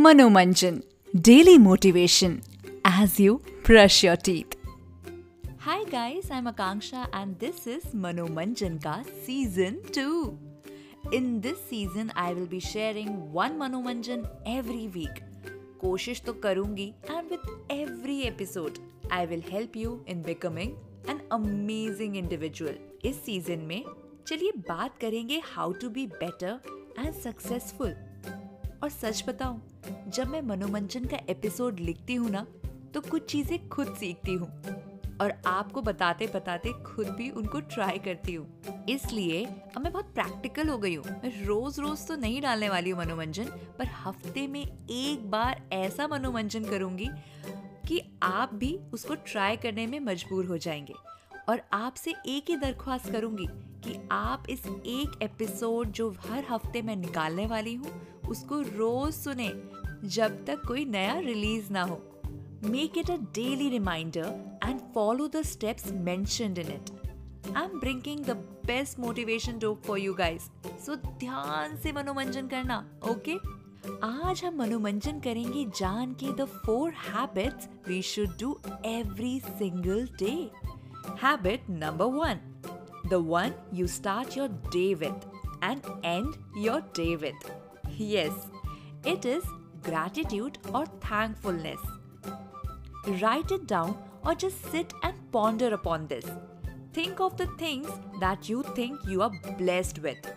Manomanjan daily motivation as you brush your teeth hi guys I am Akanksha and this is Manomanjan का season two in this season I will be sharing one Manomanjan every week कोशिश तो करूँगी and with every episode I will help you in becoming an amazing individual इस season में चलिए बात करेंगे how to be better and successful और सच बताऊँ, जब मैं मनोमंजन का एपिसोड लिखती हूँ ना तो कुछ चीज़ें खुद सीखती हूँ और आपको बताते बताते खुद भी उनको ट्राई करती हूँ। इसलिए अब मैं बहुत प्रैक्टिकल हो गई हूँ। मैं रोज रोज तो नहीं डालने वाली हूँ मनोरंजन पर हफ़्ते में एक बार ऐसा मनोमंजन करूँगी कि आप भी उसको ट्राई करने में मजबूर हो जाएँगे। और आपसे एक ही दरख्वास्त करूँगी कि आप इस एक एपिसोड जो हर हफ़्ते मैं निकालने वाली हूँ, उसको रोज सुने जब तक कोई नया रिलीज़ ना हो। Make it a daily reminder and follow the steps mentioned in it I am bringing the best motivation dope for you guys so ध्यान से मनोरंजन करना ओके? आज हम मनोमंजन करेंगे जान के the four habits we should do every single day Habit number one the one you start your day with and end your day with Yes, it is gratitude or thankfulness. Write it down or just sit and ponder upon this. Think of the things that you think you are blessed with.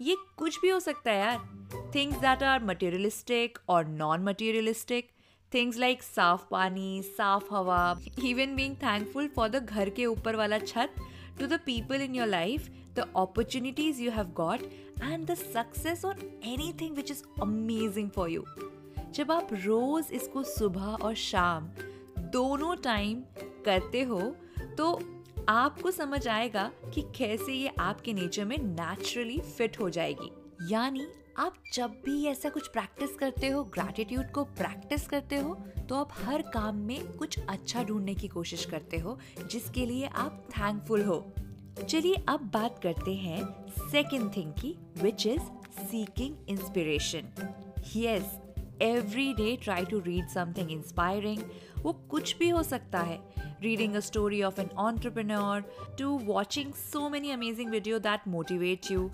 ये कुछ भी हो सकता है यार things that are materialistic और non materialistic things like साफ़ पानी, साफ़ हवा even being thankful for the घर के ऊपर वाला छत, to the in your life the the you have got and the success on or anything which is amazing for you. जब आप रोज इसको सुबह और शाम दोनों टाइम करते हो तो आपको समझ आएगा कि कैसे ये आपके नेचर में नेचुरली फिट हो जाएगी यानी आप जब भी ऐसा कुछ प्रैक्टिस करते हो ग्रैटिट्यूड को प्रैक्टिस करते हो तो आप हर काम में कुछ अच्छा ढूँढने की कोशिश करते हो, जिसके लिए आप थैंकफुल हो। चलिए अब बात करते हैं सेकेंड थिंग की which is seeking inspiration yes every day try to read something inspiring वो कुछ भी हो सकता है reading a story of an entrepreneur to watching so many amazing video that motivate you.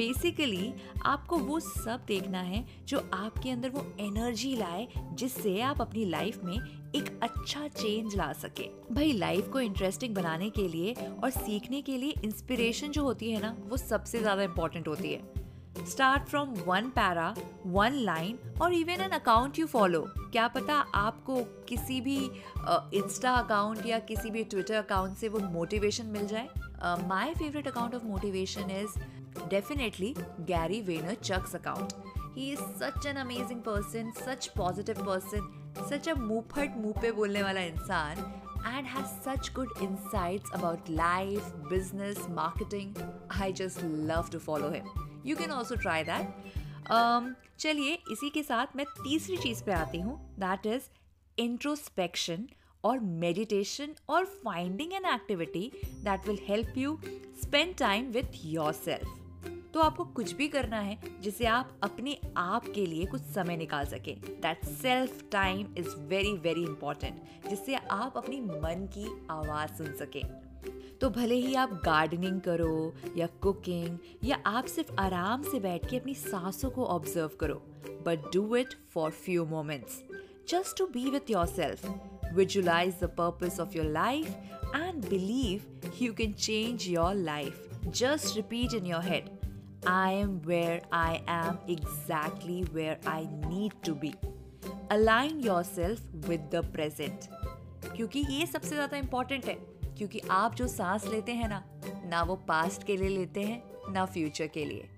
Basically, आपको वो सब देखना है जो आपके अंदर वो एनर्जी लाए जिससे आप अपनी लाइफ में एक अच्छा चेंज ला सके। भाई लाइफ को इंटरेस्टिंग बनाने के लिए और सीखने के लिए इंस्पिरेशन जो होती है ना, वो सबसे ज़्यादा इंपॉर्टेंट होती है। Start from one para one line और even an account you follow क्या पता आपको किसी भी इंस्टा uh, अकाउंट या किसी भी ट्विटर अकाउंट से वो मोटिवेशन मिल जाए my favourite account of motivation is definitely Gary Vaynerchuk's account he is such an amazing person such positive person such a मुँह मुँह पे बोलने वाला इंसान and has such good insights about life, business, marketing. I just love to follow him. You can also try that चलिए, इसी के साथ मैं तीसरी चीज़ पे आती हूँ दैट इज़ इंट्रोस्पेक्शन और मेडिटेशन और finding an activity that will help you spend time with yourself तो आपको कुछ भी करना है जिसे आप अपने आप के लिए कुछ समय निकाल सके। That self time is very very important जिससे आप अपनी मन की आवाज़ सुन सके। तो भले ही आप गार्डनिंग करो या कुकिंग या आप सिर्फ़ आराम से बैठ के अपनी सांसों को ऑब्ज़र्व करो but do it for few moments just to be with yourself visualise the purpose of your life and believe you can change your life just repeat in your head I am where I am exactly where I need to be. Align yourself with the present. क्योंकि ये सबसे ज़्यादा important है क्योंकि आप जो सांस लेते हैं ना ना वो पास्ट के लिए लेते हैं, ना फ्यूचर के लिए।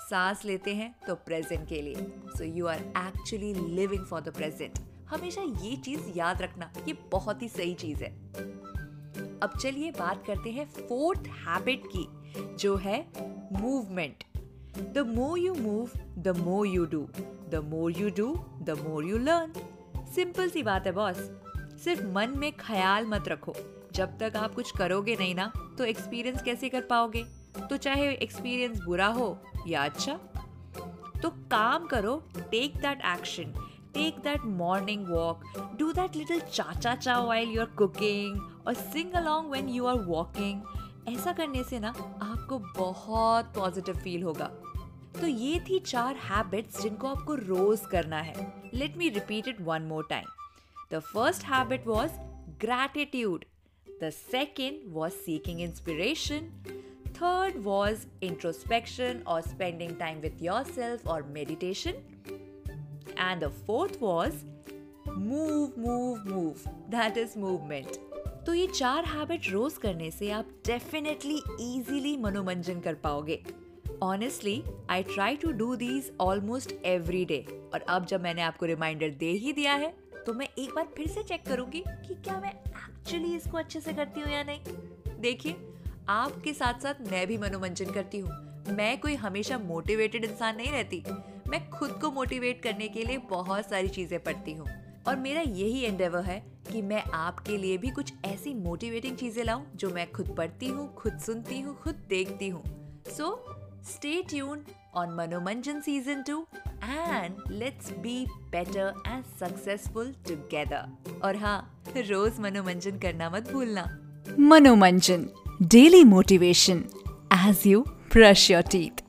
सांस लेते हैं तो प्रेजेंट के लिए। So you are actually living for the present हमेशा ये चीज़ याद रखना, ये बहुत ही सही चीज़ है। अब चलिए बात करते हैं फोर्थ हैबिट की, जो है movement the more you move the more you do the more you do the more you learn simple सी बात है बॉस सिर्फ़ मन में ख्याल मत रखो। जब तक आप कुछ करोगे नहीं ना तो एक्सपीरियंस कैसे कर पाओगे? तो चाहे एक्सपीरियंस बुरा हो या अच्छा तो काम करो take that action take that morning walk, do that little cha cha cha while you're cooking, or sing along when you are walking. ऐसा करने से ना आपको बहुत पॉजिटिव फील होगा। तो ये थी चार हैबिट्स जिनको आपको रोज करना है। Let me repeat it one more time the first habit was gratitude the second was seeking inspiration third was introspection or spending time with yourself or meditation. And the fourth was move, move, move. That is movement. तो ये चार habit रोज करने से आप definitely easily मनोरंजन कर पाओगे honestly I try to do these almost every day और अब जब मैंने आपको रिमाइंडर दे ही दिया है तो मैं एक बार फिर से चेक करूँगी कि क्या मैं एक्चुअली इसको अच्छे से करती हूँ या नहीं। देखिए, आपके साथ साथ मैं भी मनोरंजन करती हूँ। मैं कोई हमेशा मोटिवेटेड इंसान नहीं रहती। मैं खुद को मोटिवेट करने के लिए बहुत सारी चीज़ें पढ़ती हूँ। और मेरा यही एंडेवर है कि मैं आपके लिए भी कुछ ऐसी मोटिवेटिंग चीज़ें लाऊं जो मैं खुद पढ़ती हूँ, खुद सुनती हूँ, खुद देखती हूँ। So stay tune on Manomanjan season two and let's be better and successful together और हाँ रोज मनोमंजन करना मत भूलना Manomanjan daily motivation as you brush your teeth.